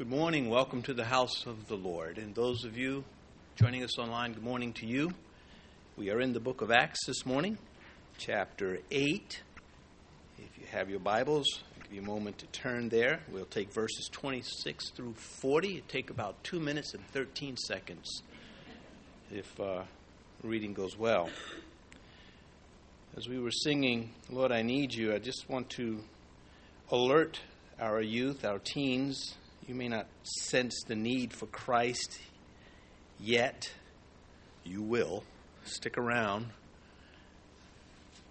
Good morning. Welcome to the house of the Lord. And those of you joining us online, good morning to you. We are in the book of Acts this morning, chapter 8. If you have your Bibles, I'll give you a moment to turn there. We'll take verses 26 through 40. It take about 2 minutes and 13 seconds if uh, reading goes well. As we were singing, Lord, I Need You, I just want to alert our youth, our teens, you may not sense the need for Christ yet. You will. Stick around.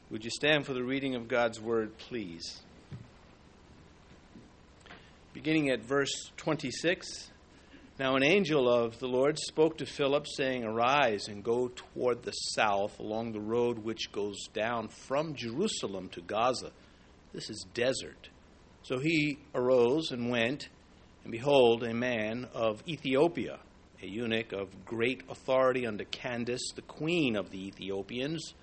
Would you stand for the reading of God's word, please? Beginning at verse 26. Now, an angel of the Lord spoke to Philip, saying, Arise and go toward the south along the road which goes down from Jerusalem to Gaza. This is desert. So he arose and went. And behold, a man of Ethiopia, a eunuch of great authority under Candace, the queen of the Ethiopians,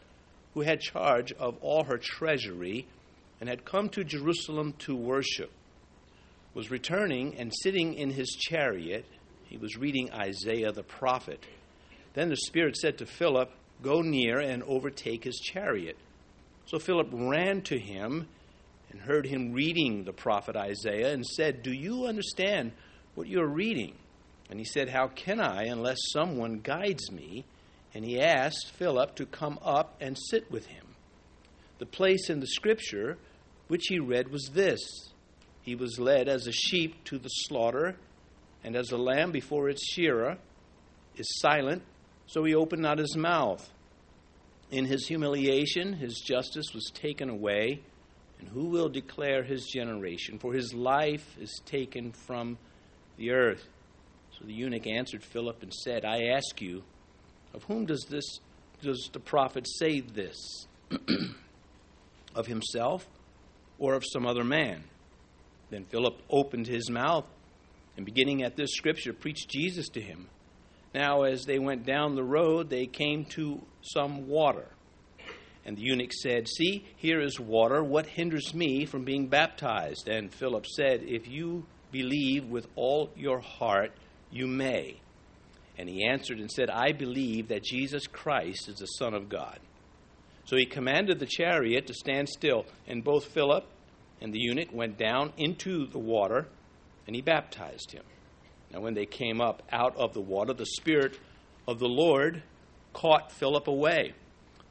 who had charge of all her treasury, and had come to Jerusalem to worship, was returning and sitting in his chariot. He was reading Isaiah the prophet. Then the Spirit said to Philip, Go near and overtake his chariot. So Philip ran to him and heard him reading the prophet Isaiah and said, Do you understand what you're reading? And he said, How can I unless someone guides me? And he asked Philip to come up and sit with him. The place in the scripture which he read was this He was led as a sheep to the slaughter, and as a lamb before its shearer is silent, so he opened not his mouth. In his humiliation, his justice was taken away. And who will declare his generation? For his life is taken from the earth. So the eunuch answered Philip and said, I ask you, of whom does this does the prophet say this? of himself or of some other man? Then Philip opened his mouth and beginning at this scripture preached Jesus to him. Now as they went down the road they came to some water. And the eunuch said, See, here is water. What hinders me from being baptized? And Philip said, If you believe with all your heart, you may. And he answered and said, I believe that Jesus Christ is the Son of God. So he commanded the chariot to stand still, and both Philip and the eunuch went down into the water, and he baptized him. Now, when they came up out of the water, the Spirit of the Lord caught Philip away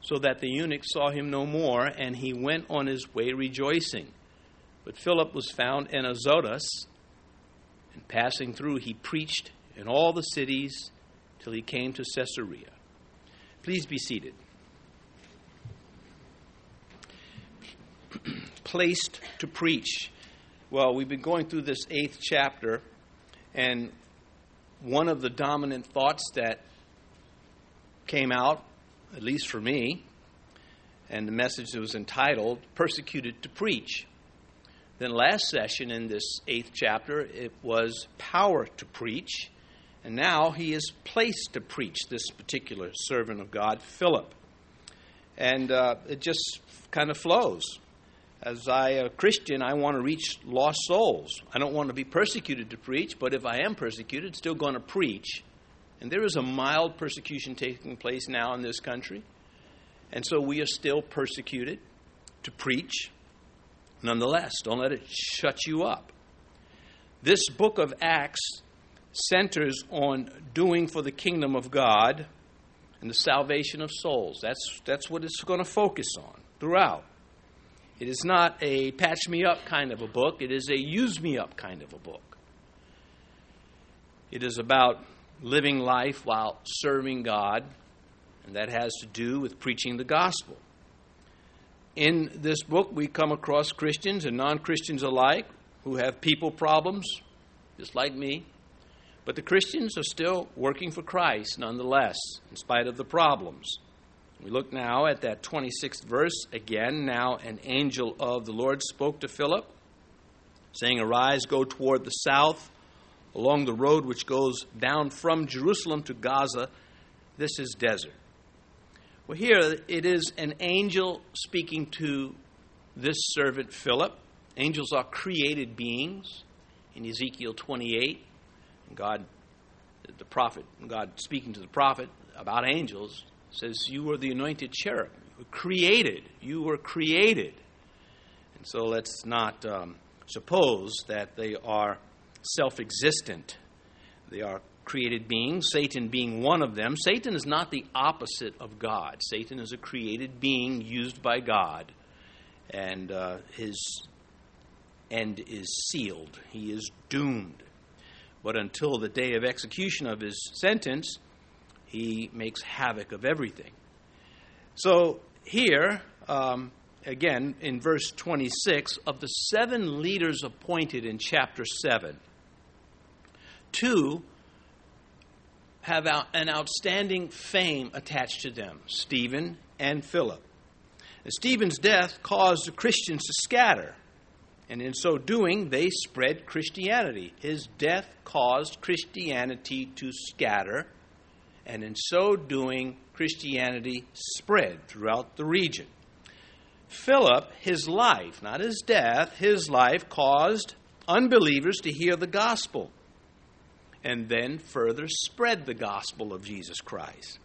so that the eunuch saw him no more, and he went on his way rejoicing. But Philip was found in Azotus, and passing through, he preached in all the cities till he came to Caesarea. Please be seated. Placed to preach. Well, we've been going through this eighth chapter, and one of the dominant thoughts that came out at least for me, and the message that was entitled Persecuted to Preach. Then, last session in this eighth chapter, it was Power to Preach, and now he is placed to preach, this particular servant of God, Philip. And uh, it just kind of flows. As I, a Christian, I want to reach lost souls. I don't want to be persecuted to preach, but if I am persecuted, still going to preach and there is a mild persecution taking place now in this country. And so we are still persecuted to preach. Nonetheless, don't let it shut you up. This book of Acts centers on doing for the kingdom of God and the salvation of souls. That's, that's what it's going to focus on throughout. It is not a patch me up kind of a book, it is a use me up kind of a book. It is about living life while serving God, and that has to do with preaching the gospel. In this book, we come across Christians and non Christians alike who have people problems, just like me. But the Christians are still working for Christ nonetheless, in spite of the problems. We look now at that 26th verse again. Now, an angel of the Lord spoke to Philip, saying, Arise, go toward the south along the road which goes down from Jerusalem to Gaza. This is desert. Well, here it is an angel speaking to this servant Philip. Angels are created beings. in Ezekiel 28. God, the prophet, God speaking to the prophet about angels, says, You were the anointed cherub. You were created. You were created. And so let's not um, suppose that they are self existent. They are created beings, Satan being one of them. Satan is not the opposite of God. Satan is a created being used by God, and uh, his end is sealed. He is doomed. But until the day of execution of his sentence, he makes havoc of everything. So here, um, again, in verse 26, of the seven leaders appointed in chapter 7, two have an outstanding fame attached to them Stephen and Philip. Stephen's death caused the Christians to scatter, and in so doing, they spread Christianity. His death caused Christianity to scatter, and in so doing, Christianity spread throughout the region. Philip, his life, not his death, his life caused unbelievers to hear the gospel and then further spread the gospel of Jesus Christ.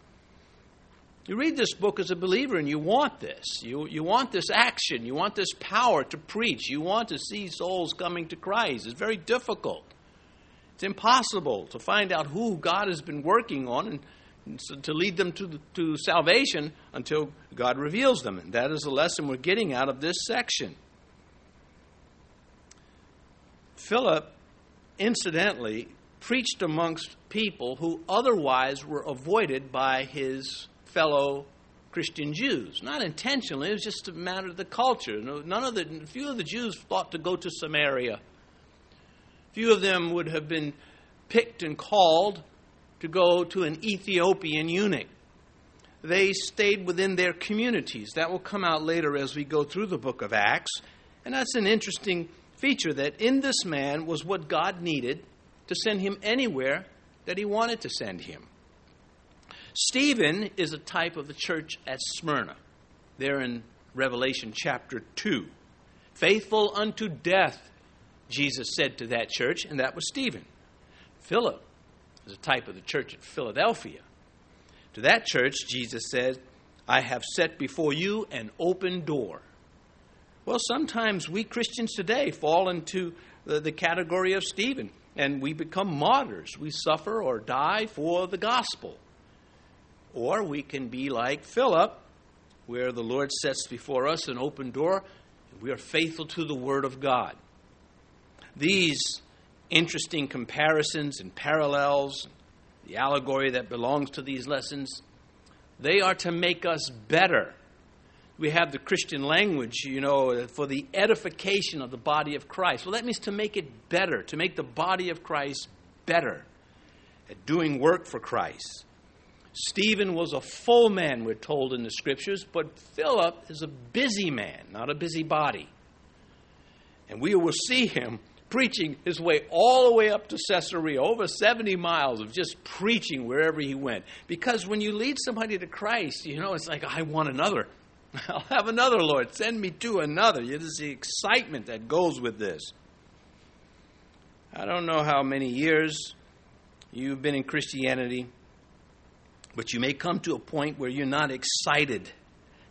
You read this book as a believer and you want this. You, you want this action. You want this power to preach. You want to see souls coming to Christ. It's very difficult. It's impossible to find out who God has been working on and, and to lead them to, to salvation until God reveals them. And that is the lesson we're getting out of this section. Philip, incidentally, preached amongst people who otherwise were avoided by his fellow Christian Jews. Not intentionally, it was just a matter of the culture. None of the few of the Jews thought to go to Samaria. Few of them would have been picked and called to go to an Ethiopian eunuch. They stayed within their communities. That will come out later as we go through the book of Acts. And that's an interesting feature that in this man was what God needed to send him anywhere that he wanted to send him. Stephen is a type of the church at Smyrna, there in Revelation chapter 2. Faithful unto death, Jesus said to that church, and that was Stephen. Philip is a type of the church at Philadelphia. To that church, Jesus said, I have set before you an open door. Well, sometimes we Christians today fall into the, the category of Stephen and we become martyrs. We suffer or die for the gospel. Or we can be like Philip, where the Lord sets before us an open door, and we are faithful to the Word of God. These interesting comparisons and parallels, the allegory that belongs to these lessons, they are to make us better we have the Christian language, you know, for the edification of the body of Christ. Well, that means to make it better, to make the body of Christ better at doing work for Christ. Stephen was a full man, we're told in the scriptures, but Philip is a busy man, not a busy body. And we will see him preaching his way all the way up to Caesarea, over 70 miles of just preaching wherever he went. Because when you lead somebody to Christ, you know, it's like, I want another. I'll have another, Lord. Send me to another. There's the excitement that goes with this. I don't know how many years you've been in Christianity, but you may come to a point where you're not excited,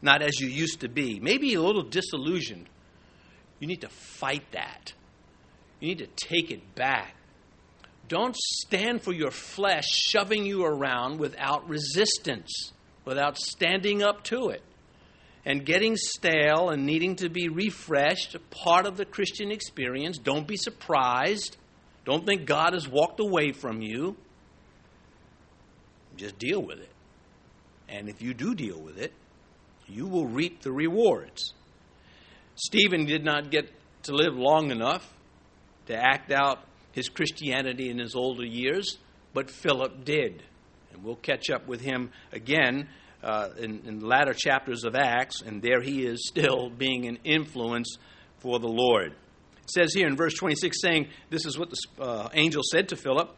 not as you used to be, maybe a little disillusioned. You need to fight that. You need to take it back. Don't stand for your flesh shoving you around without resistance, without standing up to it and getting stale and needing to be refreshed, part of the Christian experience. Don't be surprised. Don't think God has walked away from you. Just deal with it. And if you do deal with it, you will reap the rewards. Stephen did not get to live long enough to act out his Christianity in his older years, but Philip did. And we'll catch up with him again uh, in, in the latter chapters of Acts, and there he is still being an influence for the Lord. It says here in verse 26, saying, This is what the uh, angel said to Philip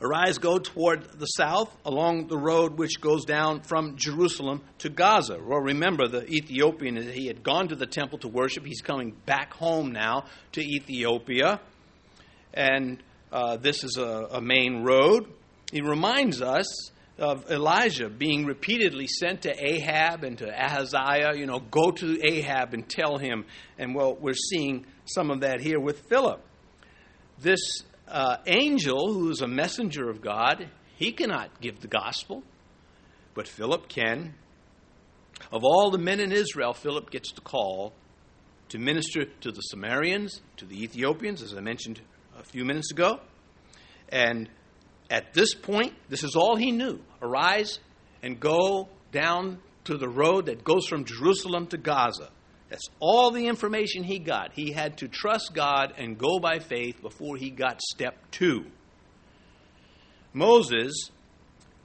Arise, go toward the south along the road which goes down from Jerusalem to Gaza. Well, remember, the Ethiopian, he had gone to the temple to worship. He's coming back home now to Ethiopia. and uh, this is a, a main road. He reminds us of Elijah being repeatedly sent to Ahab and to Ahaziah, you know, go to Ahab and tell him. And well, we're seeing some of that here with Philip. This uh, angel, who's a messenger of God, he cannot give the gospel, but Philip can. Of all the men in Israel, Philip gets the call to minister to the Samaritans, to the Ethiopians, as I mentioned a few minutes ago. And at this point, this is all he knew arise and go down to the road that goes from Jerusalem to Gaza. That's all the information he got. He had to trust God and go by faith before he got step two. Moses,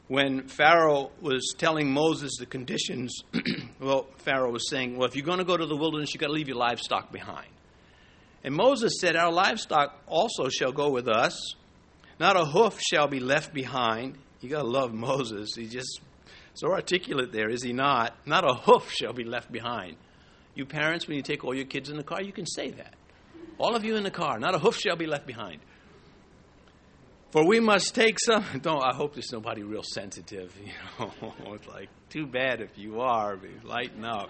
when Pharaoh was telling Moses the conditions, well, Pharaoh was saying, Well, if you're going to go to the wilderness, you've got to leave your livestock behind. And Moses said, Our livestock also shall go with us. Not a hoof shall be left behind. You got to love Moses. He just so articulate there, is he not? Not a hoof shall be left behind. You parents, when you take all your kids in the car, you can say that. All of you in the car, not a hoof shall be left behind. For we must take some. Don't. I hope there's nobody real sensitive. You know, it's like too bad if you are. Be lighten up.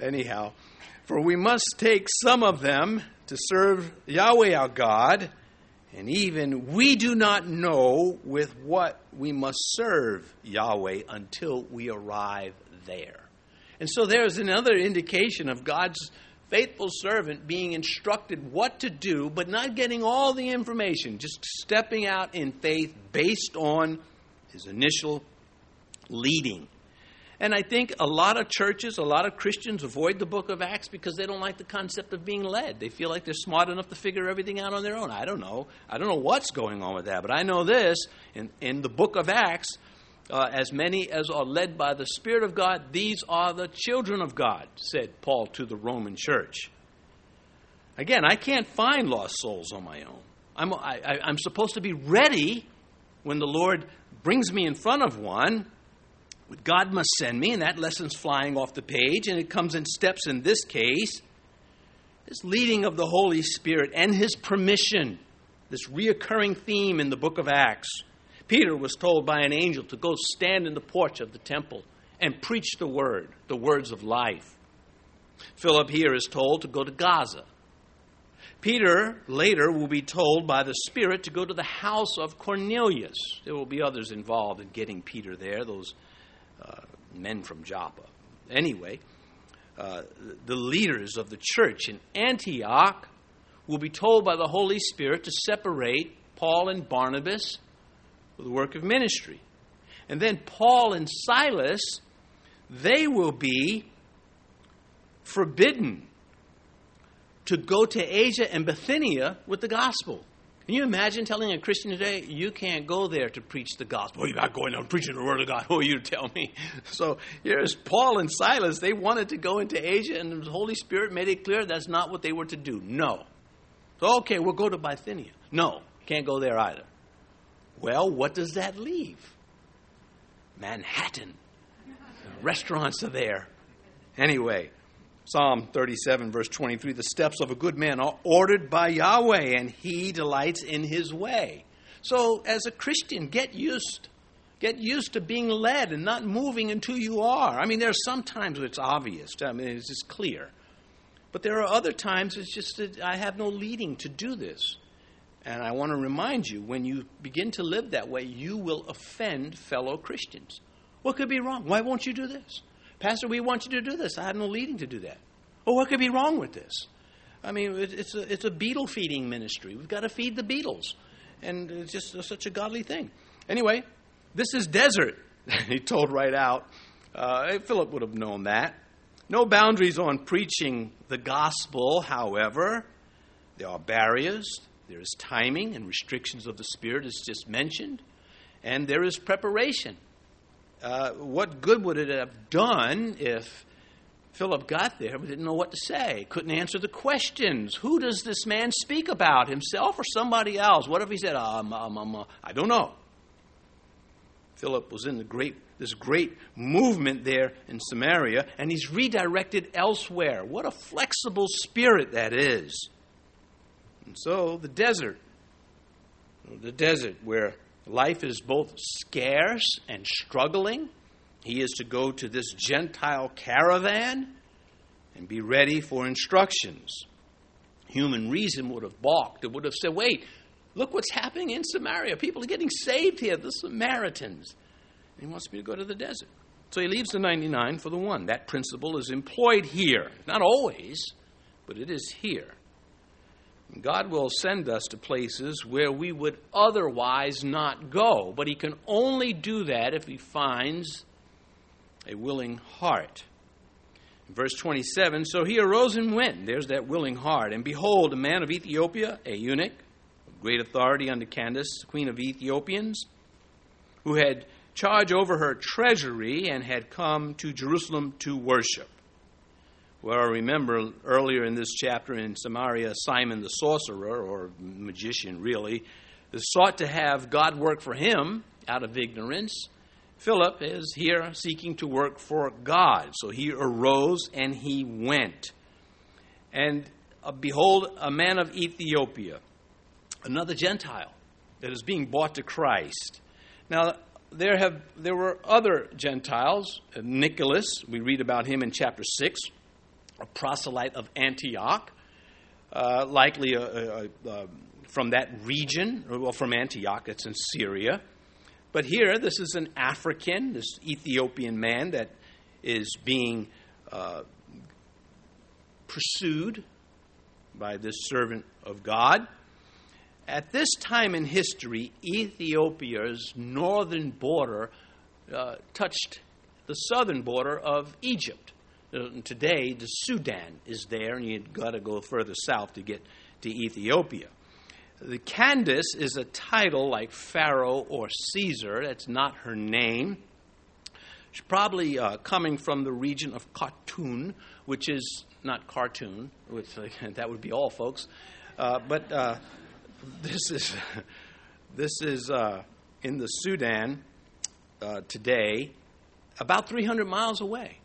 Anyhow, for we must take some of them to serve Yahweh our God, and even we do not know with what we must serve Yahweh until we arrive there. And so there's another indication of God's faithful servant being instructed what to do, but not getting all the information, just stepping out in faith based on his initial leading. And I think a lot of churches, a lot of Christians avoid the book of Acts because they don't like the concept of being led. They feel like they're smart enough to figure everything out on their own. I don't know. I don't know what's going on with that, but I know this in, in the book of Acts, uh, as many as are led by the Spirit of God, these are the children of God, said Paul to the Roman church. Again, I can't find lost souls on my own. I'm, I, I'm supposed to be ready when the Lord brings me in front of one. God must send me, and that lesson's flying off the page, and it comes in steps in this case. This leading of the Holy Spirit and His permission, this reoccurring theme in the book of Acts. Peter was told by an angel to go stand in the porch of the temple and preach the word, the words of life. Philip here is told to go to Gaza. Peter later will be told by the Spirit to go to the house of Cornelius. There will be others involved in getting Peter there, those men from Joppa. Anyway, uh, the leaders of the church in Antioch will be told by the Holy Spirit to separate Paul and Barnabas for the work of ministry. And then Paul and Silas, they will be forbidden to go to Asia and Bithynia with the gospel. Can you imagine telling a Christian today, you can't go there to preach the gospel? You're not going there preaching the word of God. Who are you tell me? So here's Paul and Silas. They wanted to go into Asia, and the Holy Spirit made it clear that's not what they were to do. No. So, okay, we'll go to Bithynia. No, can't go there either. Well, what does that leave? Manhattan. Restaurants are there. Anyway, Psalm 37, verse 23 The steps of a good man are ordered by Yahweh, and he delights in his way. So, as a Christian, get used. Get used to being led and not moving until you are. I mean, there are some times it's obvious. I mean, it's just clear. But there are other times it's just that I have no leading to do this. And I want to remind you when you begin to live that way, you will offend fellow Christians. What could be wrong? Why won't you do this? Pastor, we want you to do this. I have no leading to do that. Well, what could be wrong with this? I mean, it's a, it's a beetle feeding ministry. We've got to feed the beetles. And it's just such a godly thing. Anyway, this is desert. he told right out. Uh, Philip would have known that. No boundaries on preaching the gospel, however. There are barriers, there is timing and restrictions of the Spirit, as just mentioned, and there is preparation. Uh, what good would it have done if Philip got there but didn't know what to say, couldn't answer the questions? Who does this man speak about, himself or somebody else? What if he said, um, um, um, uh, I don't know? Philip was in the great, this great movement there in Samaria, and he's redirected elsewhere. What a flexible spirit that is. And so the desert the desert where life is both scarce and struggling. He is to go to this Gentile caravan and be ready for instructions. Human reason would have balked. It would have said, wait, look what's happening in Samaria. People are getting saved here, the Samaritans. And he wants me to go to the desert. So he leaves the 99 for the one. That principle is employed here. Not always, but it is here. God will send us to places where we would otherwise not go, but He can only do that if He finds a willing heart. Verse 27 So he arose and went. There's that willing heart. And behold, a man of Ethiopia, a eunuch, of great authority under Candace, queen of Ethiopians, who had charge over her treasury and had come to Jerusalem to worship. Well, I remember earlier in this chapter in Samaria, Simon the sorcerer, or magician really, sought to have God work for him out of ignorance. Philip is here seeking to work for God. So he arose and he went. And uh, behold, a man of Ethiopia, another Gentile that is being brought to Christ. Now, there, have, there were other Gentiles, Nicholas, we read about him in chapter 6 a proselyte of Antioch, uh, likely a, a, a, from that region, well, from Antioch, it's in Syria. But here, this is an African, this Ethiopian man that is being uh, pursued by this servant of God. At this time in history, Ethiopia's northern border uh, touched the southern border of Egypt. Uh, today, the Sudan is there, and you've got to go further south to get to Ethiopia. The Candace is a title like Pharaoh or Caesar. That's not her name. She's probably uh, coming from the region of Khartoum, which is not cartoon, which, uh, that would be all, folks. Uh, but uh, this is this is uh, in the Sudan today, about 300 miles away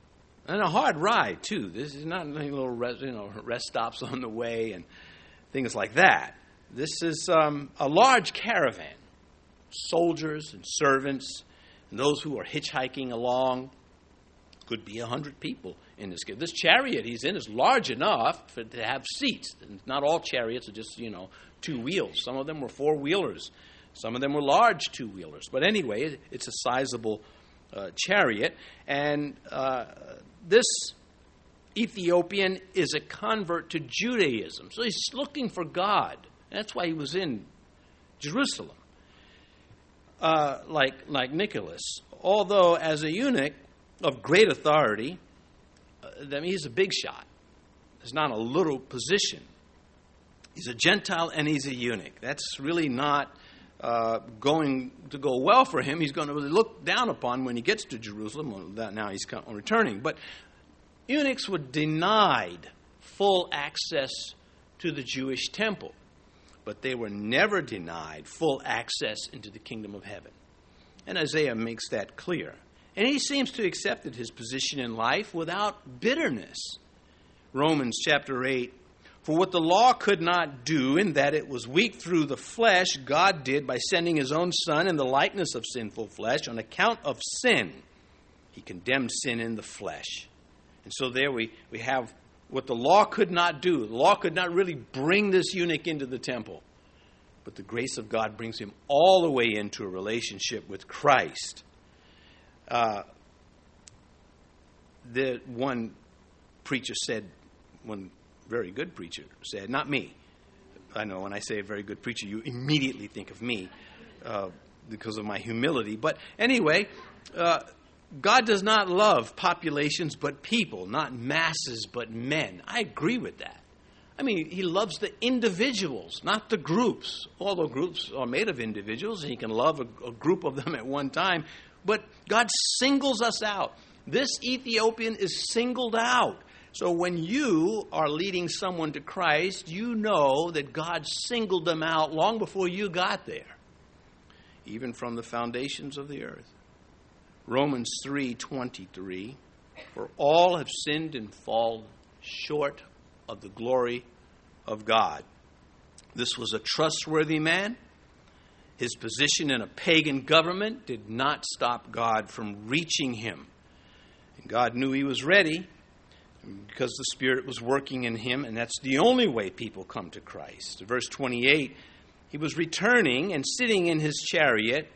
and a hard ride too. This is not any little rest, you know rest stops on the way and things like that. This is um, a large caravan, soldiers and servants, and those who are hitchhiking along. Could be a hundred people in this. This chariot he's in is large enough for, to have seats. Not all chariots are just you know two wheels. Some of them were four wheelers. Some of them were large two wheelers. But anyway, it's a sizable uh, chariot, and uh, this Ethiopian is a convert to Judaism. So he's looking for God. That's why he was in Jerusalem, uh, like, like Nicholas. Although, as a eunuch of great authority, uh, I mean, he's a big shot. It's not a little position. He's a Gentile and he's a eunuch. That's really not uh, going to go well for him. He's going to look down upon when he gets to Jerusalem. Well, that now he's returning. But eunuchs were denied full access to the Jewish temple, but they were never denied full access into the kingdom of heaven. And Isaiah makes that clear. And he seems to have accepted his position in life without bitterness. Romans chapter 8 for what the law could not do, in that it was weak through the flesh, God did by sending his own Son in the likeness of sinful flesh on account of sin. He condemned sin in the flesh. And so there we, we have what the law could not do. The law could not really bring this eunuch into the temple. But the grace of God brings him all the way into a relationship with Christ. Uh, the one preacher said, when very good preacher said, not me. I know when I say a very good preacher, you immediately think of me uh, because of my humility. But anyway, uh, God does not love populations but people, not masses but men. I agree with that. I mean, He loves the individuals, not the groups. Although groups are made of individuals, and He can love a, a group of them at one time. But God singles us out. This Ethiopian is singled out. So when you are leading someone to Christ, you know that God singled them out long before you got there, even from the foundations of the earth. Romans 3:23 For all have sinned and fall short of the glory of God. This was a trustworthy man. His position in a pagan government did not stop God from reaching him. And God knew he was ready because the Spirit was working in him, and that's the only way people come to Christ. Verse 28 He was returning and sitting in his chariot.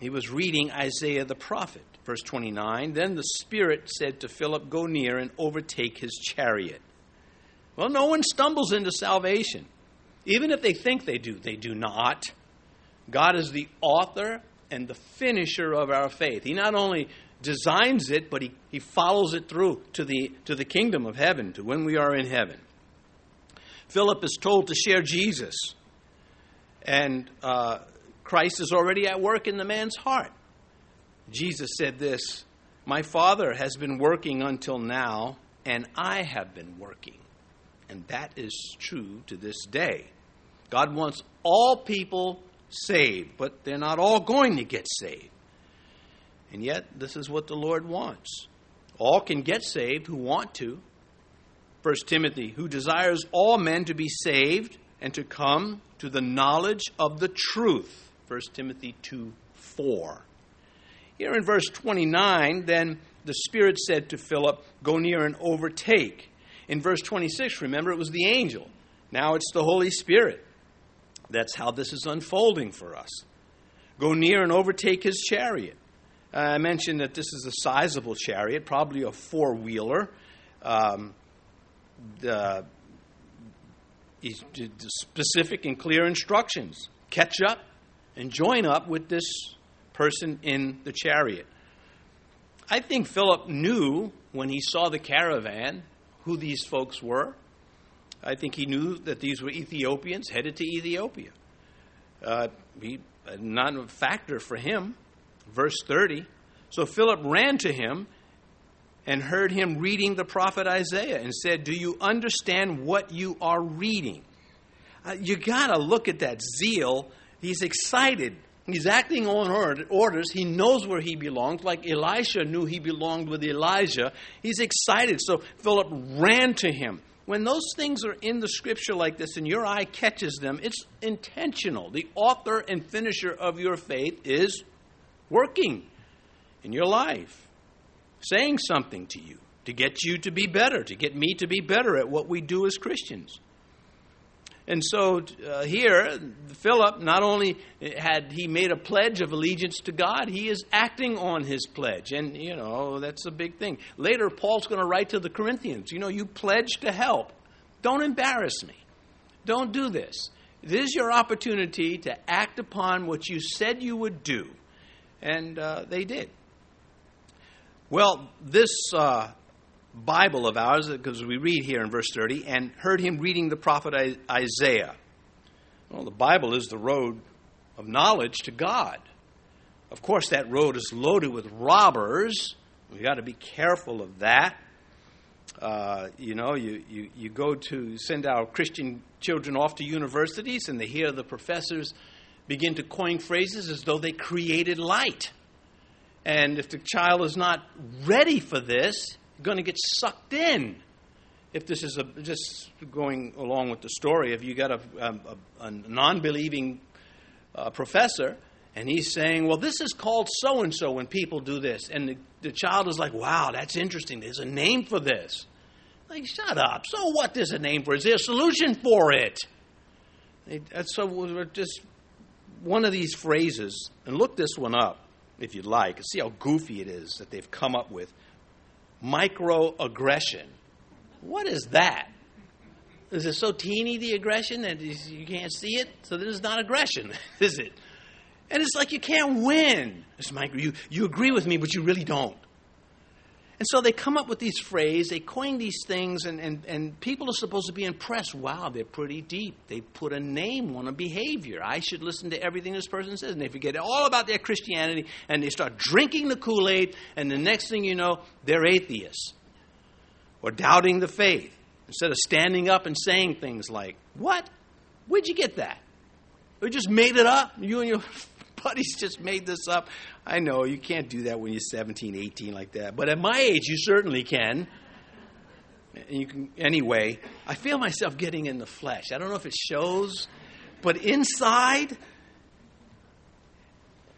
He was reading Isaiah the prophet. Verse 29 Then the Spirit said to Philip, Go near and overtake his chariot. Well, no one stumbles into salvation. Even if they think they do, they do not. God is the author and the finisher of our faith. He not only designs it, but he, he follows it through to the, to the kingdom of heaven, to when we are in heaven. Philip is told to share Jesus, and uh, Christ is already at work in the man's heart. Jesus said this My Father has been working until now, and I have been working. And that is true to this day. God wants all people saved, but they're not all going to get saved. And yet, this is what the Lord wants. All can get saved who want to. 1 Timothy, who desires all men to be saved and to come to the knowledge of the truth. 1 Timothy 2 4. Here in verse 29, then the Spirit said to Philip, Go near and overtake. In verse 26, remember it was the angel. Now it's the Holy Spirit. That's how this is unfolding for us. Go near and overtake his chariot. Uh, I mentioned that this is a sizable chariot, probably a four wheeler. Um, the, specific and clear instructions catch up and join up with this person in the chariot. I think Philip knew when he saw the caravan who these folks were. I think he knew that these were Ethiopians headed to Ethiopia. Uh, he, not a factor for him. Verse 30. So Philip ran to him and heard him reading the prophet Isaiah and said, Do you understand what you are reading? Uh, you got to look at that zeal. He's excited. He's acting on orders. He knows where he belongs, like Elisha knew he belonged with Elijah. He's excited. So Philip ran to him when those things are in the scripture like this and your eye catches them, it's intentional. The author and finisher of your faith is working in your life, saying something to you to get you to be better, to get me to be better at what we do as Christians. And so uh, here, Philip not only had he made a pledge of allegiance to God, he is acting on his pledge. And, you know, that's a big thing. Later, Paul's going to write to the Corinthians, you know, you pledge to help. Don't embarrass me. Don't do this. This is your opportunity to act upon what you said you would do. And uh, they did. Well, this uh, Bible of ours, because we read here in verse 30, and heard him reading the prophet Isaiah. Well, the Bible is the road of knowledge to God. Of course, that road is loaded with robbers. We've got to be careful of that. Uh, you know, you, you, you go to send our Christian children off to universities and they hear the professors begin to coin phrases as though they created light. And if the child is not ready for this, going to get sucked in. If this is a, just going along with the story, if you got a, a, a non believing uh, professor and he's saying, Well, this is called so and so when people do this. And the, the child is like, Wow, that's interesting. There's a name for this. Like, shut up. So what? There's a name for it. Is there a solution for it? So we're just one of these phrases, and look this one up if you'd like, and see how goofy it is that they've come up with microaggression. What is that? Is it so teeny, the aggression, that you can't see it? So this is not aggression, is it? And it's like you can't win. It's micro, you, you agree with me, but you really don't. And so they come up with these phrases, they coin these things, and, and, and people are supposed to be impressed. Wow, they're pretty deep. They put a name on a behavior. I should listen to everything this person says. And they forget all about their Christianity, and they start drinking the Kool Aid, and the next thing you know, they're atheists or doubting the faith. Instead of standing up and saying things like, What? Where'd you get that? We just made it up. You and your buddies just made this up. I know you can't do that when you're 17, 18 like that. But at my age, you certainly can. And You can anyway, I feel myself getting in the flesh. I don't know if it shows, but inside,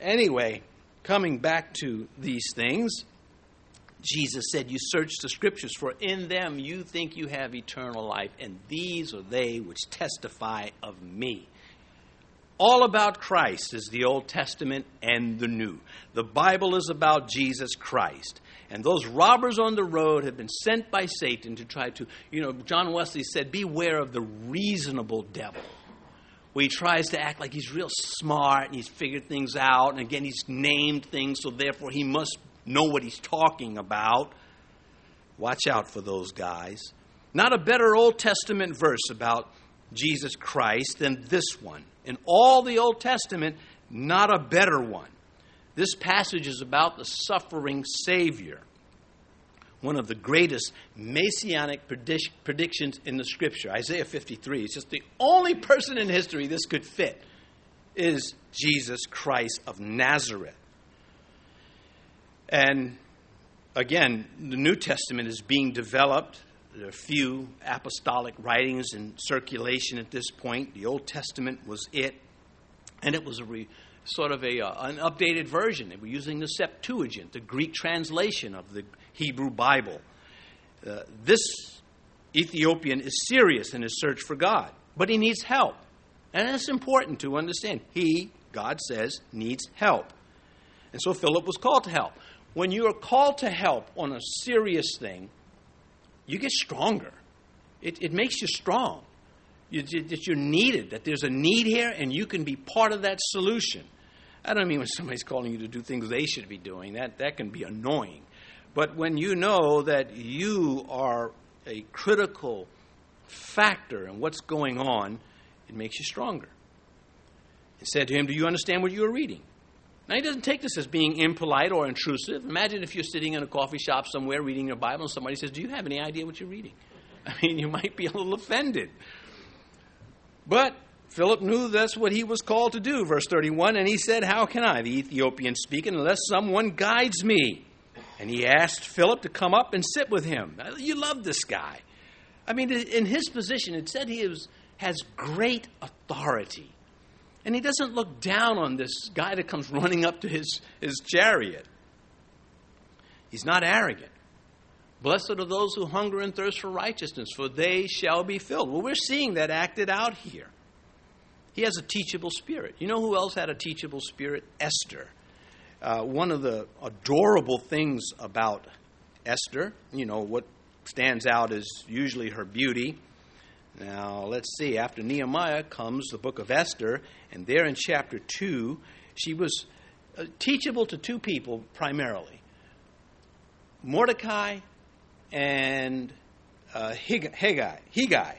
anyway, coming back to these things, Jesus said, You search the scriptures, for in them you think you have eternal life, and these are they which testify of me. All about Christ is the Old Testament and the New. The Bible is about Jesus Christ. And those robbers on the road have been sent by Satan to try to, you know, John Wesley said, Beware of the reasonable devil. Where he tries to act like he's real smart and he's figured things out, and again, he's named things, so therefore he must know what he's talking about. Watch out for those guys. Not a better Old Testament verse about Jesus Christ than this one. In all the Old Testament, not a better one. This passage is about the suffering Savior, one of the greatest messianic predict- predictions in the Scripture. Isaiah 53 is just the only person in history this could fit, is Jesus Christ of Nazareth. And again, the New Testament is being developed. There are few apostolic writings in circulation at this point. The Old Testament was it, and it was a re, sort of a, uh, an updated version. They were using the Septuagint, the Greek translation of the Hebrew Bible. Uh, this Ethiopian is serious in his search for God, but he needs help. And it's important to understand. He, God says, needs help. And so Philip was called to help when you are called to help on a serious thing, you get stronger. It, it makes you strong. You, that you're needed, that there's a need here, and you can be part of that solution. I don't mean when somebody's calling you to do things they should be doing. That, that can be annoying. But when you know that you are a critical factor in what's going on, it makes you stronger. He said to him, Do you understand what you are reading? Now, he doesn't take this as being impolite or intrusive. Imagine if you're sitting in a coffee shop somewhere reading your Bible and somebody says, Do you have any idea what you're reading? I mean, you might be a little offended. But Philip knew that's what he was called to do. Verse 31 And he said, How can I, the Ethiopian, speak unless someone guides me? And he asked Philip to come up and sit with him. You love this guy. I mean, in his position, it said he was, has great authority. And he doesn't look down on this guy that comes running up to his, his chariot. He's not arrogant. Blessed are those who hunger and thirst for righteousness, for they shall be filled. Well, we're seeing that acted out here. He has a teachable spirit. You know who else had a teachable spirit? Esther. Uh, one of the adorable things about Esther, you know, what stands out is usually her beauty. Now, let's see. After Nehemiah comes the book of Esther, and there in chapter 2, she was uh, teachable to two people primarily Mordecai and uh, Haggai, Haggai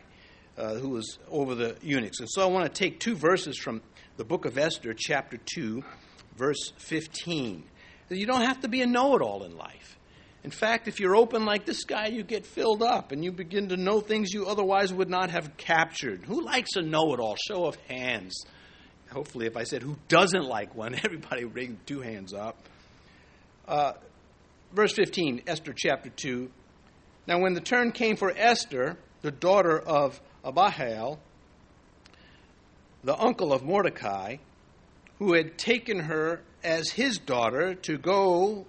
uh, who was over the eunuchs. And so I want to take two verses from the book of Esther, chapter 2, verse 15. You don't have to be a know it all in life. In fact, if you're open like this guy, you get filled up and you begin to know things you otherwise would not have captured. Who likes a know it all? Show of hands. Hopefully, if I said who doesn't like one, everybody bring two hands up. Uh, verse 15, Esther chapter 2. Now, when the turn came for Esther, the daughter of Abihail, the uncle of Mordecai, who had taken her as his daughter to go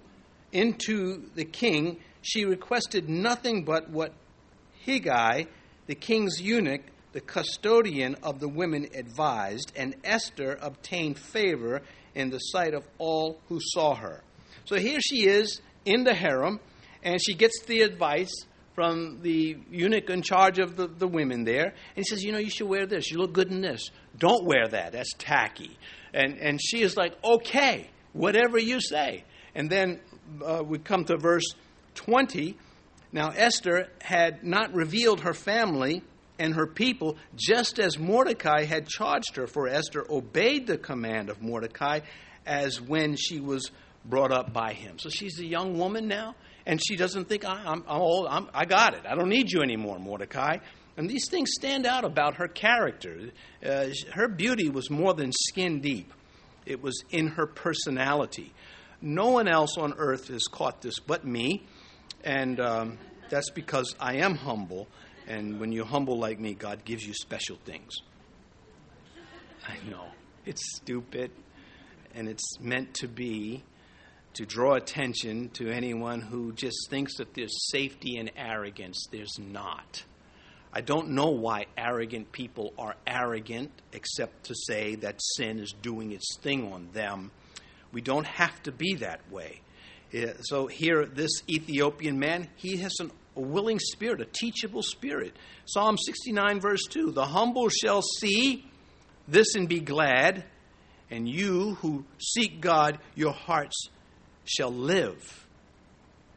into the king, she requested nothing but what Haggai, the king's eunuch, the custodian of the women, advised, and Esther obtained favor in the sight of all who saw her. So here she is in the harem, and she gets the advice from the eunuch in charge of the, the women there. And he says, You know, you should wear this. You look good in this. Don't wear that. That's tacky. And, and she is like, Okay, whatever you say. And then uh, we come to verse 20. Now, Esther had not revealed her family and her people, just as Mordecai had charged her, for Esther obeyed the command of Mordecai as when she was brought up by him. So she's a young woman now, and she doesn't think, I'm, I'm old, I'm, I got it. I don't need you anymore, Mordecai. And these things stand out about her character. Uh, her beauty was more than skin deep, it was in her personality. No one else on earth has caught this but me, and um, that's because I am humble. And when you're humble like me, God gives you special things. I know. It's stupid. and it's meant to be to draw attention to anyone who just thinks that there's safety in arrogance. There's not. I don't know why arrogant people are arrogant, except to say that sin is doing its thing on them. We don't have to be that way. Uh, so, here, this Ethiopian man, he has an, a willing spirit, a teachable spirit. Psalm 69, verse 2 The humble shall see this and be glad, and you who seek God, your hearts shall live.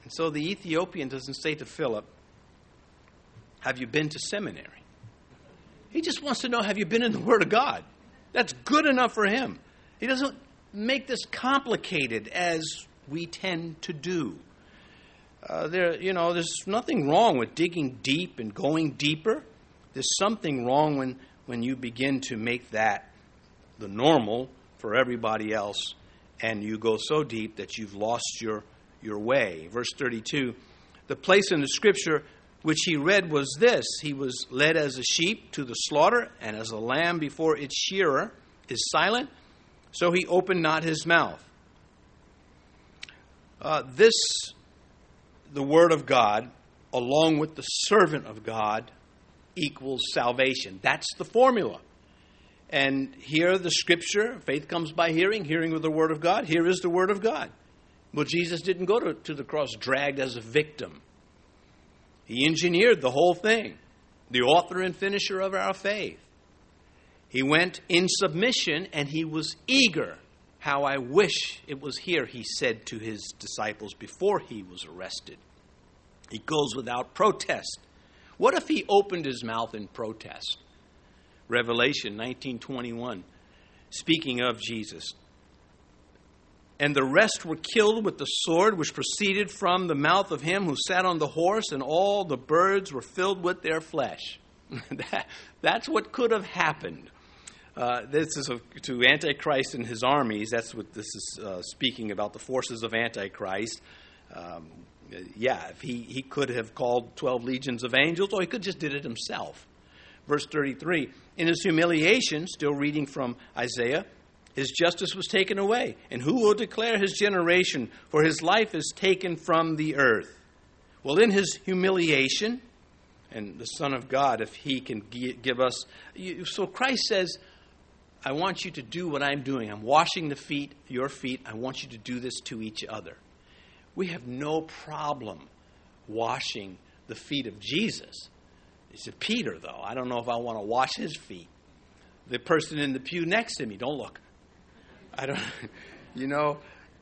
And so the Ethiopian doesn't say to Philip, Have you been to seminary? He just wants to know, Have you been in the Word of God? That's good enough for him. He doesn't make this complicated as we tend to do. Uh, there, you know, there's nothing wrong with digging deep and going deeper. There's something wrong when, when you begin to make that the normal for everybody else and you go so deep that you've lost your, your way. Verse 32 The place in the scripture which he read was this He was led as a sheep to the slaughter, and as a lamb before its shearer is silent, so he opened not his mouth. Uh, this, the Word of God, along with the servant of God, equals salvation. That's the formula and hear the scripture. Faith comes by hearing, hearing with the word of God. Here is the word of God. Well, Jesus didn't go to, to the cross dragged as a victim, he engineered the whole thing, the author and finisher of our faith. He went in submission and he was eager. How I wish it was here, he said to his disciples before he was arrested. He goes without protest. What if he opened his mouth in protest? Revelation 19:21 speaking of Jesus. And the rest were killed with the sword which proceeded from the mouth of him who sat on the horse, and all the birds were filled with their flesh. that, that's what could have happened. Uh, this is a, to Antichrist and his armies. That's what this is uh, speaking about the forces of Antichrist. Um, yeah, if he, he could have called 12 legions of angels, or he could just did it himself. Verse 33 in his humiliation, still reading from Isaiah, his justice was taken away. And who will declare his generation? For his life is taken from the earth. Well, in his humiliation, and the Son of God, if he can give us. So Christ says, I want you to do what I'm doing. I'm washing the feet, your feet. I want you to do this to each other. We have no problem washing the feet of Jesus. He said, Peter, though, I don't know if I want to wash his feet. The person in the pew next to me, don't look. I don't, you know,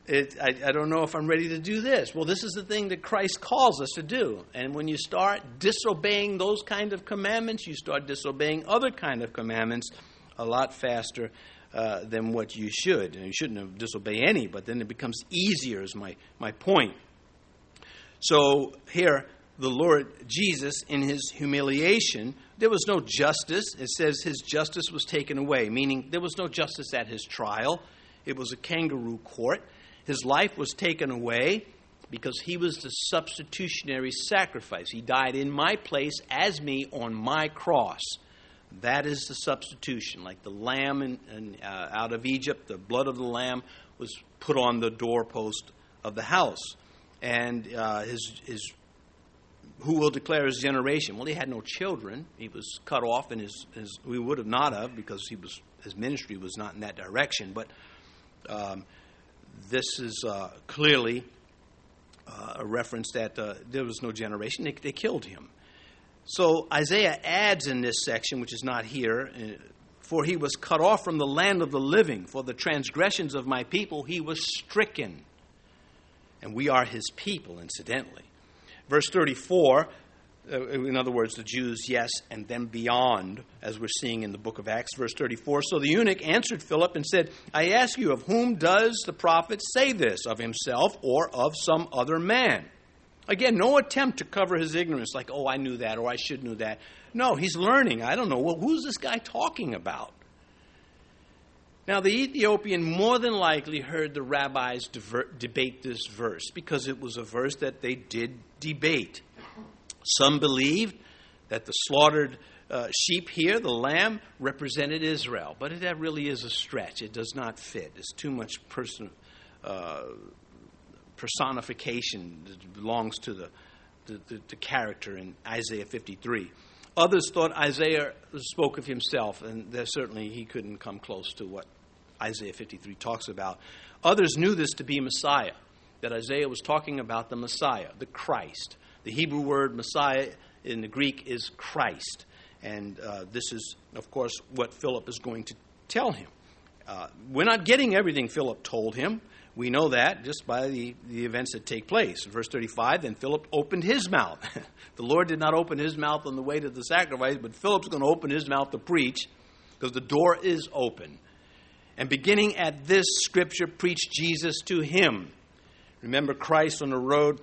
it, I, I don't know if I'm ready to do this. Well, this is the thing that Christ calls us to do. And when you start disobeying those kind of commandments, you start disobeying other kind of commandments a lot faster uh, than what you should. And you shouldn't disobey any, but then it becomes easier, is my, my point. So here, the Lord Jesus in his humiliation, there was no justice. It says his justice was taken away, meaning there was no justice at his trial. It was a kangaroo court. His life was taken away because he was the substitutionary sacrifice. He died in my place as me on my cross. That is the substitution. Like the lamb in, in, uh, out of Egypt, the blood of the lamb was put on the doorpost of the house. And uh, his, his who will declare his generation? Well, he had no children. He was cut off, and his, his we would have not have because he was his ministry was not in that direction. But um, this is uh, clearly uh, a reference that uh, there was no generation. They, they, killed him. So Isaiah adds in this section, which is not here, uh, for he was cut off from the land of the living. For the transgressions of my people he was stricken. And we are his people, incidentally. Verse 34, uh, in other words, the Jews, yes, and then beyond, as we're seeing in the book of Acts, verse 34. So the eunuch answered Philip and said, I ask you, of whom does the prophet say this, of himself or of some other man? Again, no attempt to cover his ignorance, like, oh, I knew that or I should know that. No, he's learning. I don't know. Well, who's this guy talking about? Now, the Ethiopian more than likely heard the rabbis debate this verse because it was a verse that they did debate. Some believed that the slaughtered uh, sheep here, the lamb, represented Israel. But that really is a stretch. It does not fit. It's too much person, uh, personification that belongs to the, the, the, the character in Isaiah 53. Others thought Isaiah spoke of himself, and certainly he couldn't come close to what Isaiah 53 talks about. Others knew this to be Messiah, that Isaiah was talking about the Messiah, the Christ. The Hebrew word Messiah in the Greek is Christ. And uh, this is, of course, what Philip is going to tell him. Uh, we're not getting everything Philip told him. We know that just by the, the events that take place. In Verse 35 Then Philip opened his mouth. the Lord did not open his mouth on the way to the sacrifice, but Philip's going to open his mouth to preach because the door is open. And beginning at this scripture, preach Jesus to him. Remember Christ on the road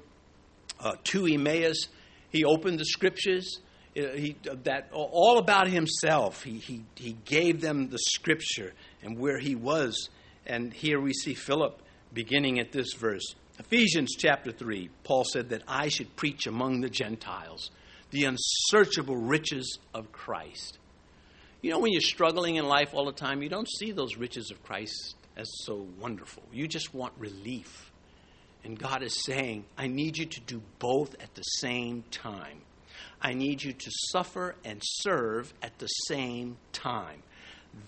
uh, to Emmaus? He opened the scriptures. Uh, he, that all about himself. He, he, he gave them the scripture and where he was. And here we see Philip beginning at this verse. Ephesians chapter 3, Paul said that I should preach among the Gentiles the unsearchable riches of Christ. You know, when you're struggling in life all the time, you don't see those riches of Christ as so wonderful. You just want relief. And God is saying, I need you to do both at the same time. I need you to suffer and serve at the same time.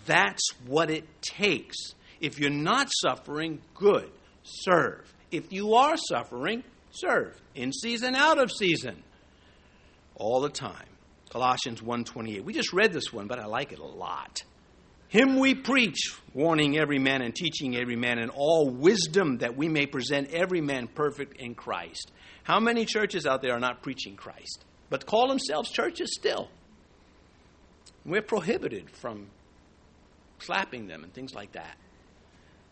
That's what it takes. If you're not suffering, good, serve. If you are suffering, serve. In season, out of season. All the time. Colossians 1:28. We just read this one, but I like it a lot. Him we preach, warning every man and teaching every man in all wisdom that we may present every man perfect in Christ. How many churches out there are not preaching Christ, but call themselves churches still? We're prohibited from slapping them and things like that.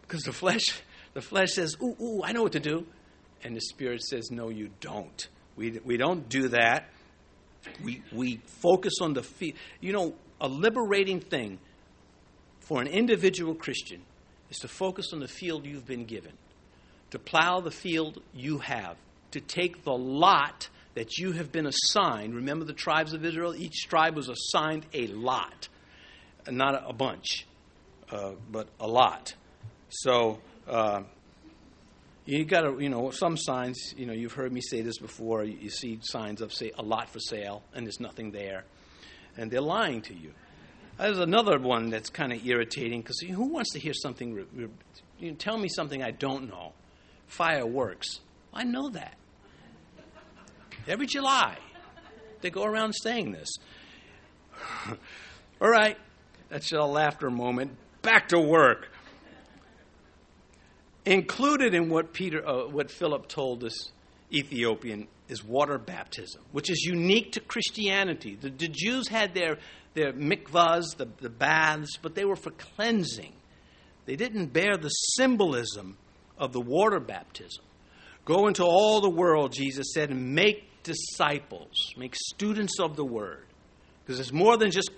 Because the flesh, the flesh says, ooh, ooh, I know what to do. And the spirit says, no, you don't. We, we don't do that. We, we focus on the feet. You know, a liberating thing for an individual Christian is to focus on the field you've been given, to plow the field you have, to take the lot that you have been assigned. Remember the tribes of Israel? Each tribe was assigned a lot, not a bunch, uh, but a lot. So, uh, you got to, you know, some signs, you know, you've heard me say this before. You, you see signs of, say, a lot for sale, and there's nothing there. And they're lying to you. There's another one that's kind of irritating because who wants to hear something? Re- re- you know, tell me something I don't know. Fireworks. I know that. Every July, they go around saying this. All right, that's a laughter moment. Back to work. Included in what Peter, uh, what Philip told this Ethiopian is water baptism, which is unique to Christianity. The, the Jews had their their mikvahs, the, the baths, but they were for cleansing. They didn't bear the symbolism of the water baptism. Go into all the world, Jesus said, and make disciples, make students of the word. Because it's more than just,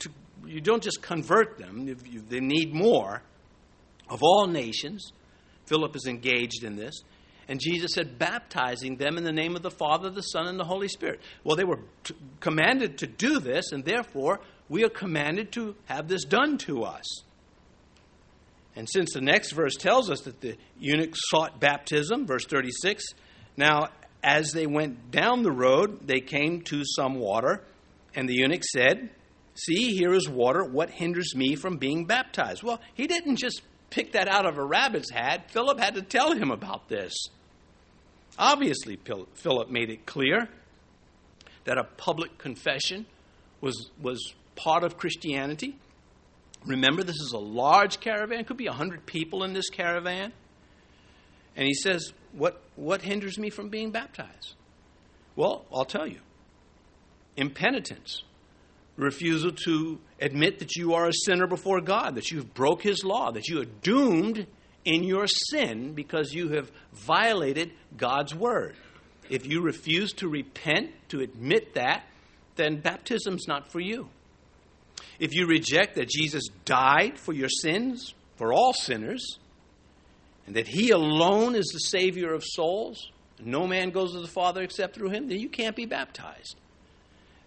to, you don't just convert them, you, they need more of all nations. Philip is engaged in this. And Jesus said, baptizing them in the name of the Father, the Son, and the Holy Spirit. Well, they were t- commanded to do this, and therefore we are commanded to have this done to us. And since the next verse tells us that the eunuch sought baptism, verse 36, now as they went down the road, they came to some water, and the eunuch said, See, here is water. What hinders me from being baptized? Well, he didn't just pick that out of a rabbit's hat. Philip had to tell him about this. Obviously, Philip made it clear that a public confession was, was part of Christianity. Remember, this is a large caravan, could be 100 people in this caravan. And he says, what, what hinders me from being baptized? Well, I'll tell you impenitence, refusal to admit that you are a sinner before God, that you've broke his law, that you are doomed in your sin because you have violated God's word. If you refuse to repent, to admit that, then baptism's not for you. If you reject that Jesus died for your sins, for all sinners, and that he alone is the Savior of souls, no man goes to the Father except through him, then you can't be baptized.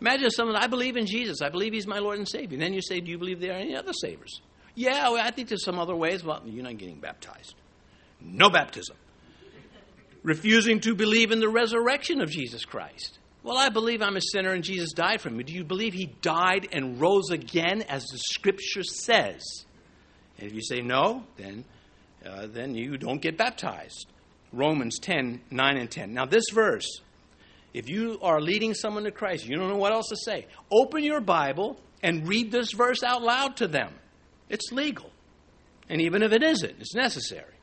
Imagine someone, I believe in Jesus. I believe he's my Lord and Savior. And then you say, Do you believe there are any other Saviors? Yeah, well, I think there's some other ways. Well, you're not getting baptized. No baptism. Refusing to believe in the resurrection of Jesus Christ. Well, I believe I'm a sinner and Jesus died for me. Do you believe he died and rose again as the scripture says? And if you say no, then, uh, then you don't get baptized. Romans 10 9 and 10. Now, this verse, if you are leading someone to Christ, you don't know what else to say. Open your Bible and read this verse out loud to them. It's legal. And even if it isn't, it's necessary.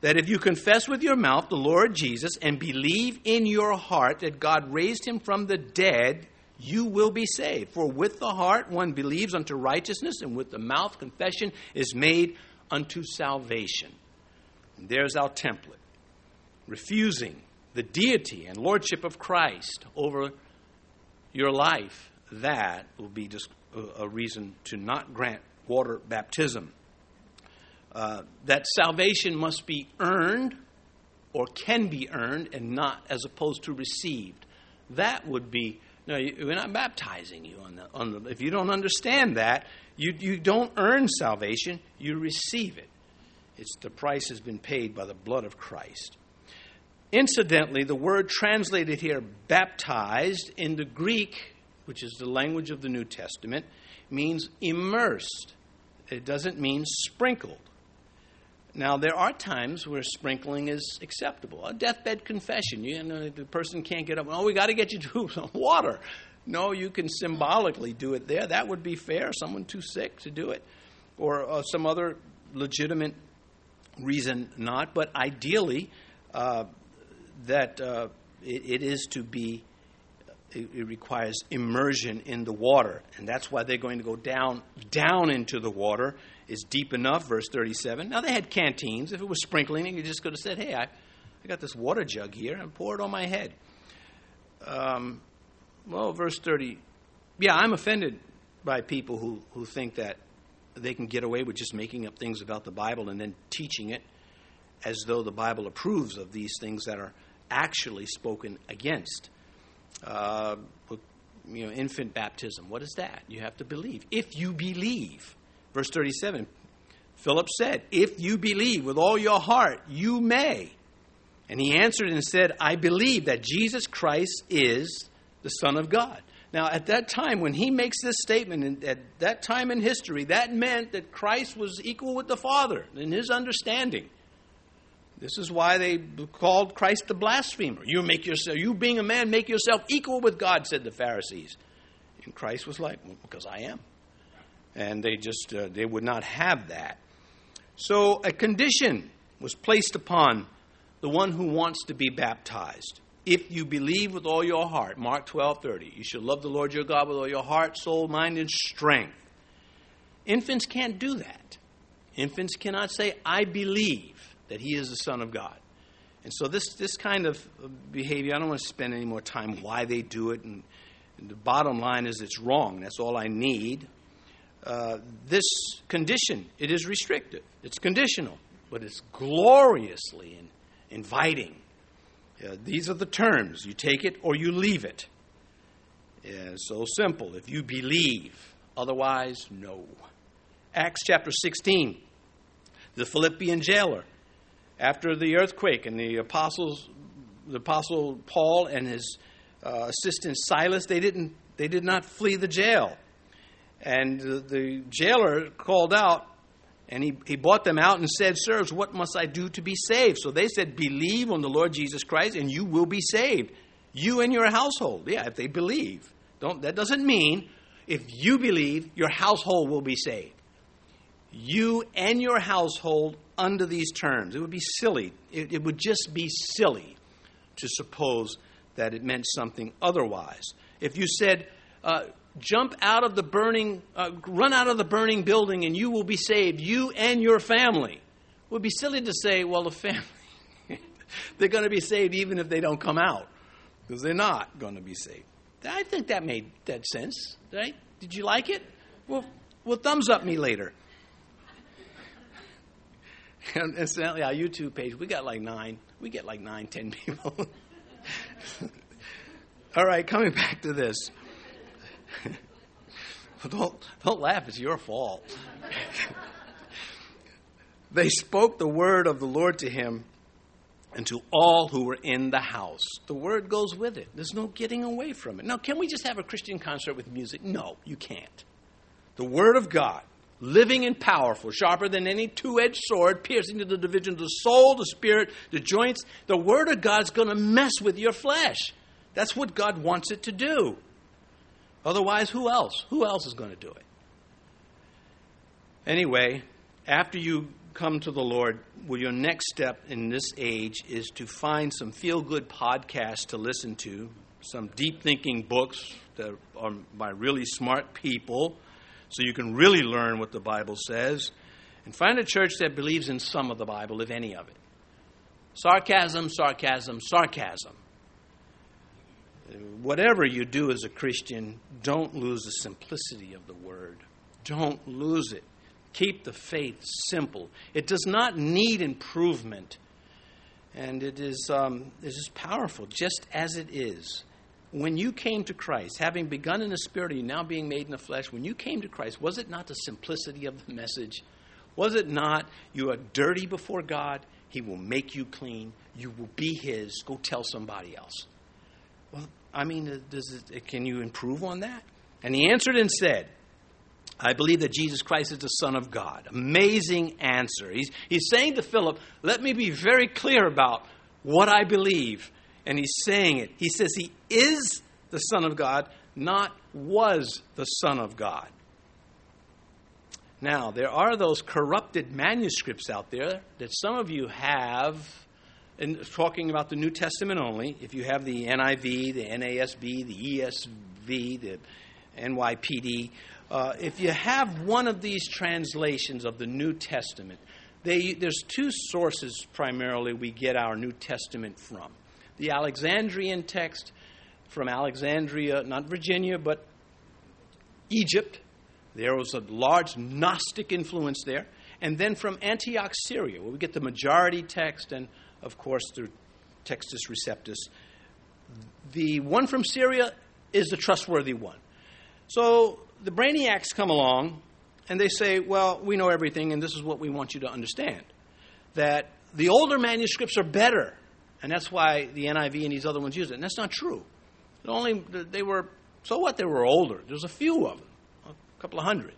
That if you confess with your mouth the Lord Jesus and believe in your heart that God raised him from the dead, you will be saved. For with the heart one believes unto righteousness, and with the mouth confession is made unto salvation. And there's our template. Refusing the deity and lordship of Christ over your life, that will be just a reason to not grant water baptism. Uh, that salvation must be earned or can be earned and not as opposed to received. That would be, no, we're not baptizing you on the, on the if you don't understand that, you, you don't earn salvation, you receive it. It's the price has been paid by the blood of Christ. Incidentally, the word translated here, baptized, in the Greek, which is the language of the New Testament, means immersed. It doesn't mean sprinkled. Now, there are times where sprinkling is acceptable. A deathbed confession, you know, the person can't get up. Oh, we got to get you to some water. No, you can symbolically do it there. That would be fair. Someone too sick to do it, or uh, some other legitimate reason not. But ideally, uh, that uh, it, it is to be it, it requires immersion in the water. And that's why they're going to go down, down into the water. Is deep enough, verse 37. Now, they had canteens. If it was sprinkling, you just could have said, hey, I, I got this water jug here and pour it on my head. Um, well, verse 30. Yeah, I'm offended by people who, who think that they can get away with just making up things about the Bible and then teaching it as though the Bible approves of these things that are actually spoken against. Uh, you know, infant baptism. What is that? You have to believe. If you believe, verse 37, Philip said, If you believe with all your heart, you may. And he answered and said, I believe that Jesus Christ is the Son of God. Now, at that time, when he makes this statement, at that time in history, that meant that Christ was equal with the Father in his understanding. This is why they called Christ the blasphemer. You make yourself, you being a man, make yourself equal with God, said the Pharisees. And Christ was like, well, because I am. And they just, uh, they would not have that. So a condition was placed upon the one who wants to be baptized. If you believe with all your heart, Mark 12, 30, you shall love the Lord your God with all your heart, soul, mind, and strength. Infants can't do that. Infants cannot say, I believe that he is the Son of God. And so this, this kind of behavior, I don't want to spend any more time why they do it. And, and the bottom line is it's wrong. That's all I need. Uh, this condition, it is restrictive. It's conditional, but it's gloriously in, inviting. Uh, these are the terms. You take it or you leave it. Yeah, so simple. If you believe, otherwise, no. Acts chapter 16. The Philippian jailer after the earthquake and the apostles, the apostle Paul and his uh, assistant Silas, they didn't, they did not flee the jail. And the, the jailer called out, and he, he brought them out and said, Sirs, what must I do to be saved? So they said, Believe on the Lord Jesus Christ, and you will be saved. You and your household. Yeah, if they believe. Don't, that doesn't mean if you believe, your household will be saved. You and your household under these terms. It would be silly. It, it would just be silly to suppose that it meant something otherwise. If you said, uh, jump out of the burning, uh, run out of the burning building and you will be saved, you and your family, it would be silly to say, well, the family, they're going to be saved even if they don't come out, because they're not going to be saved. I think that made that sense, right? Did you like it? Well, well, thumbs up me later. And incidentally, our YouTube page, we got like nine. We get like nine, ten people. All right, coming back to this. don't, don't laugh, it's your fault. they spoke the word of the Lord to him and to all who were in the house. The word goes with it. There's no getting away from it. Now, can we just have a Christian concert with music? No, you can't. The word of God, living and powerful, sharper than any two edged sword, piercing to the division of the soul, the spirit, the joints. The word of God's going to mess with your flesh. That's what God wants it to do. Otherwise, who else? Who else is going to do it? Anyway, after you come to the Lord, well, your next step in this age is to find some feel good podcasts to listen to, some deep thinking books that are by really smart people, so you can really learn what the Bible says, and find a church that believes in some of the Bible, if any of it. Sarcasm, sarcasm, sarcasm. Whatever you do as a Christian, don't lose the simplicity of the word. Don't lose it. Keep the faith simple. It does not need improvement, and it is, um, it is powerful just as it is. When you came to Christ, having begun in the spirit, you now being made in the flesh, when you came to Christ, was it not the simplicity of the message? Was it not, you are dirty before God, He will make you clean, you will be His, go tell somebody else? Well, I mean, uh, does it, uh, can you improve on that? And he answered and said, I believe that Jesus Christ is the Son of God. Amazing answer. He's, he's saying to Philip, Let me be very clear about what I believe. And he's saying it. He says he is the Son of God, not was the Son of God. Now, there are those corrupted manuscripts out there that some of you have, and talking about the New Testament only. If you have the NIV, the NASB, the ESV, the NYPD, uh, if you have one of these translations of the New Testament, they, there's two sources primarily we get our New Testament from. The Alexandrian text from Alexandria, not Virginia, but Egypt. There was a large Gnostic influence there. And then from Antioch, Syria, where we get the majority text and, of course, the Textus Receptus. The one from Syria is the trustworthy one. So the brainiacs come along and they say, well, we know everything, and this is what we want you to understand. That the older manuscripts are better, and that's why the NIV and these other ones use it. And that's not true. It only they were so what they were older. There's a few of them, a couple of hundred.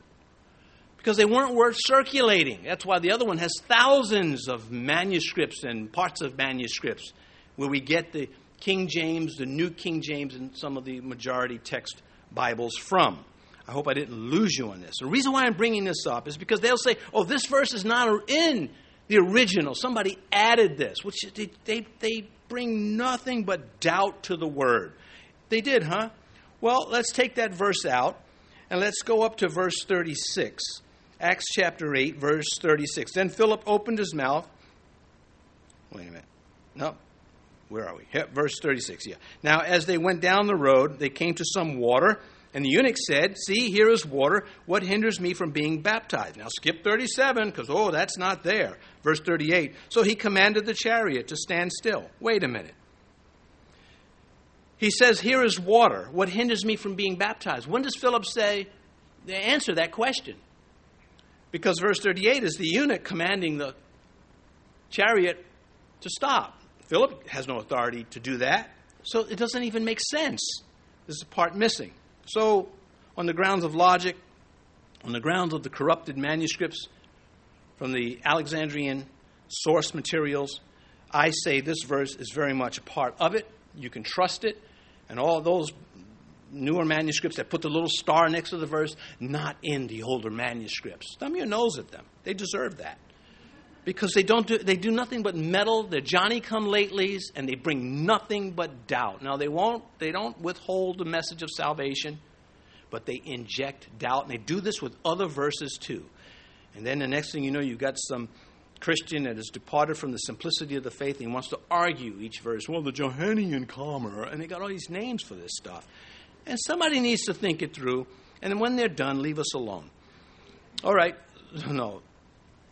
Because they weren't worth circulating. That's why the other one has thousands of manuscripts and parts of manuscripts where we get the King James, the New King James, and some of the majority text Bibles from. I hope I didn't lose you on this. The reason why I'm bringing this up is because they'll say, oh, this verse is not in the original. Somebody added this, which they, they, they bring nothing but doubt to the word. They did, huh? Well, let's take that verse out and let's go up to verse 36. Acts chapter 8, verse 36. Then Philip opened his mouth. Wait a minute. No. Where are we? verse 36, yeah. Now, as they went down the road, they came to some water and the eunuch said, See, here is water. What hinders me from being baptized? Now skip 37, because, oh, that's not there. Verse 38. So he commanded the chariot to stand still. Wait a minute. He says, Here is water. What hinders me from being baptized? When does Philip say, answer that question? Because verse 38 is the eunuch commanding the chariot to stop. Philip has no authority to do that. So it doesn't even make sense. There's a part missing. So, on the grounds of logic, on the grounds of the corrupted manuscripts from the Alexandrian source materials, I say this verse is very much a part of it. You can trust it. And all those newer manuscripts that put the little star next to the verse, not in the older manuscripts. Thumb your nose at them. They deserve that. Because they don't do they do nothing but meddle, they're Johnny come latelys, and they bring nothing but doubt. Now they won't they don't withhold the message of salvation, but they inject doubt, and they do this with other verses too. And then the next thing you know, you've got some Christian that has departed from the simplicity of the faith and he wants to argue each verse. Well, the Johannine comma, and they got all these names for this stuff. And somebody needs to think it through, and when they're done, leave us alone. All right, no,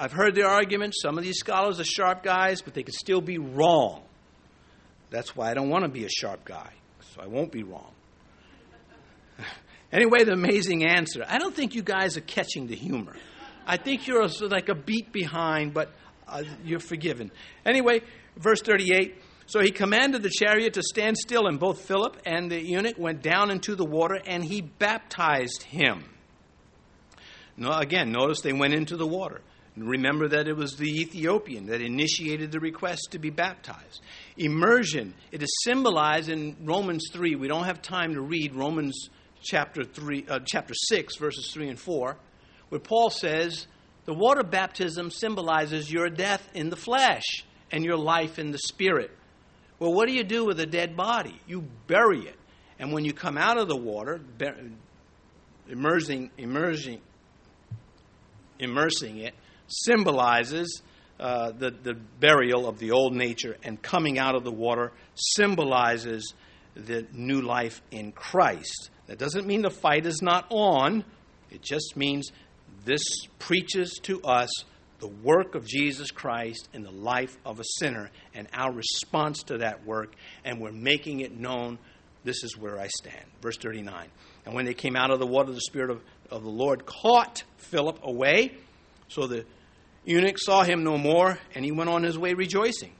I've heard the argument. Some of these scholars are sharp guys, but they could still be wrong. That's why I don't want to be a sharp guy, so I won't be wrong. Anyway, the amazing answer. I don't think you guys are catching the humor. I think you're like a beat behind, but uh, you're forgiven. Anyway, verse 38. So he commanded the chariot to stand still, and both Philip and the eunuch went down into the water, and he baptized him. No, again, notice they went into the water. Remember that it was the Ethiopian that initiated the request to be baptized. Immersion, it is symbolized in Romans 3. We don't have time to read Romans chapter, three, uh, chapter 6, verses 3 and 4, where Paul says the water baptism symbolizes your death in the flesh and your life in the spirit. Well, what do you do with a dead body? You bury it. And when you come out of the water, immersing, immersing, immersing it symbolizes uh, the, the burial of the old nature, and coming out of the water symbolizes the new life in Christ. That doesn't mean the fight is not on, it just means this preaches to us the work of Jesus Christ in the life of a sinner and our response to that work, and we're making it known this is where I stand. Verse 39. And when they came out of the water, the Spirit of, of the Lord caught Philip away. So the eunuch saw him no more, and he went on his way rejoicing.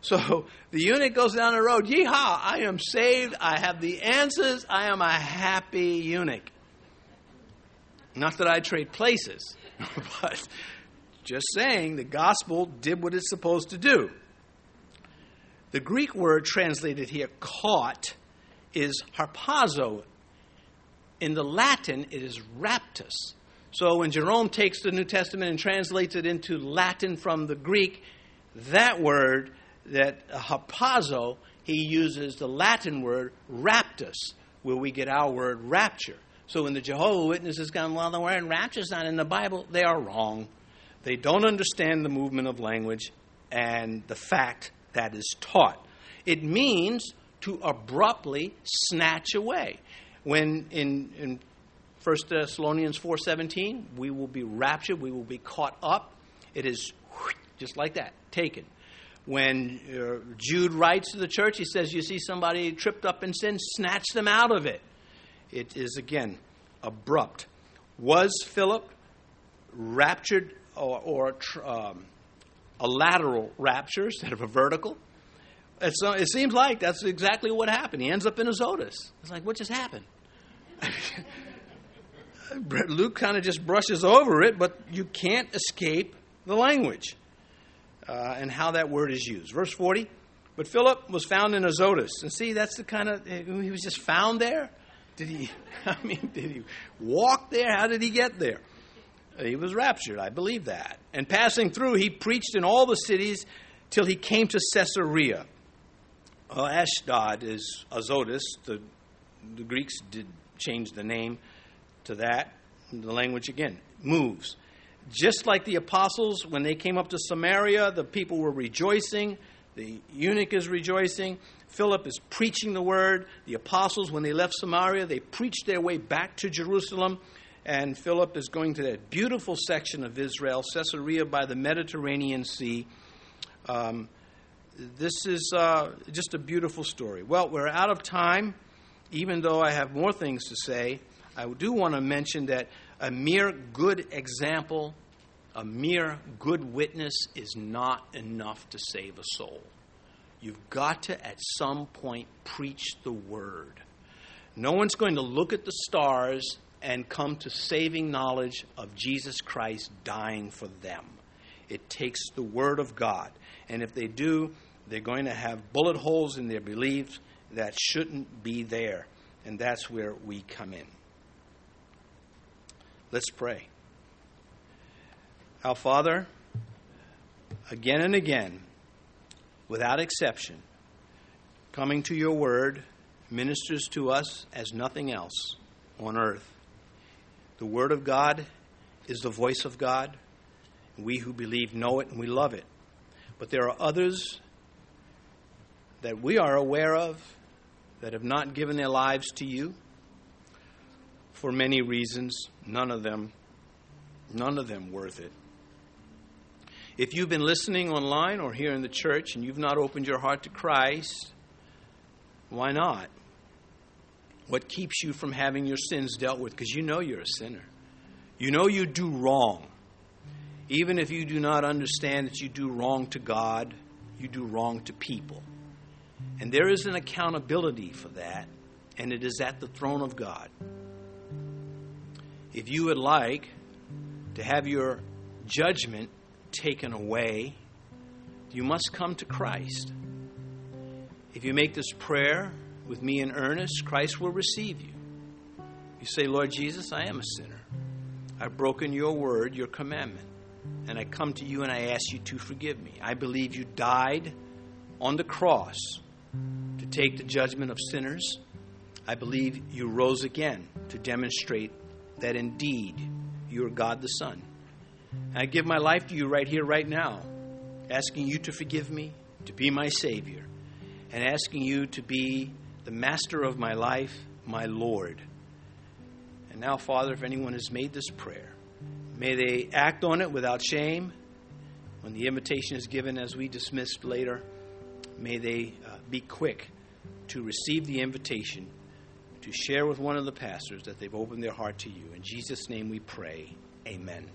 So the eunuch goes down the road, Yeehaw, I am saved, I have the answers, I am a happy eunuch. Not that I trade places, but just saying the gospel did what it's supposed to do. The Greek word translated here, caught, is harpazo. In the Latin, it is raptus. So when Jerome takes the New Testament and translates it into Latin from the Greek, that word that uh, harpazo, he uses the Latin word raptus, where we get our word rapture. So when the Jehovah Witnesses come, well, the word rapture is not in the Bible, they are wrong. They don't understand the movement of language and the fact that is taught. It means to abruptly snatch away. When in, in 1 Thessalonians 4.17, we will be raptured, we will be caught up. It is just like that, taken when uh, Jude writes to the church, he says, You see somebody tripped up in sin, snatch them out of it. It is, again, abrupt. Was Philip raptured or, or um, a lateral rapture instead of a vertical? It's, uh, it seems like that's exactly what happened. He ends up in Azotus. It's like, what just happened? Luke kind of just brushes over it, but you can't escape the language uh, and how that word is used. Verse 40 But Philip was found in Azotus. And see, that's the kind of, he was just found there. Did he, I mean, did he walk there? How did he get there? He was raptured, I believe that. And passing through, he preached in all the cities till he came to Caesarea. Uh, Ashdod is Azotus. The, the Greeks did change the name to that. The language, again, moves. Just like the apostles, when they came up to Samaria, the people were rejoicing. The eunuch is rejoicing. Philip is preaching the word. The apostles, when they left Samaria, they preached their way back to Jerusalem. And Philip is going to that beautiful section of Israel, Caesarea by the Mediterranean Sea. Um, this is uh, just a beautiful story. Well, we're out of time, even though I have more things to say. I do want to mention that a mere good example, a mere good witness is not enough to save a soul. You've got to, at some point, preach the word. No one's going to look at the stars and come to saving knowledge of Jesus Christ dying for them. It takes the Word of God. And if they do, they're going to have bullet holes in their beliefs that shouldn't be there. And that's where we come in. Let's pray. Our Father, again and again, without exception, coming to your word ministers to us as nothing else on earth. The word of God is the voice of God. We who believe know it and we love it. But there are others that we are aware of that have not given their lives to you for many reasons, none of them none of them worth it. If you've been listening online or here in the church and you've not opened your heart to Christ, why not? What keeps you from having your sins dealt with? Because you know you're a sinner. You know you do wrong. Even if you do not understand that you do wrong to God, you do wrong to people. And there is an accountability for that, and it is at the throne of God. If you would like to have your judgment taken away, you must come to Christ. If you make this prayer with me in earnest, Christ will receive you. You say, Lord Jesus, I am a sinner. I've broken your word, your commandment, and I come to you and I ask you to forgive me. I believe you died on the cross to take the judgment of sinners. I believe you rose again to demonstrate that indeed you are God the Son. And I give my life to you right here, right now, asking you to forgive me, to be my Savior, and asking you to be the master of my life, my Lord. And now, Father, if anyone has made this prayer, may they act on it without shame. When the invitation is given, as we dismissed later, may they uh, be quick to receive the invitation to share with one of the pastors that they've opened their heart to you. In Jesus' name we pray. Amen.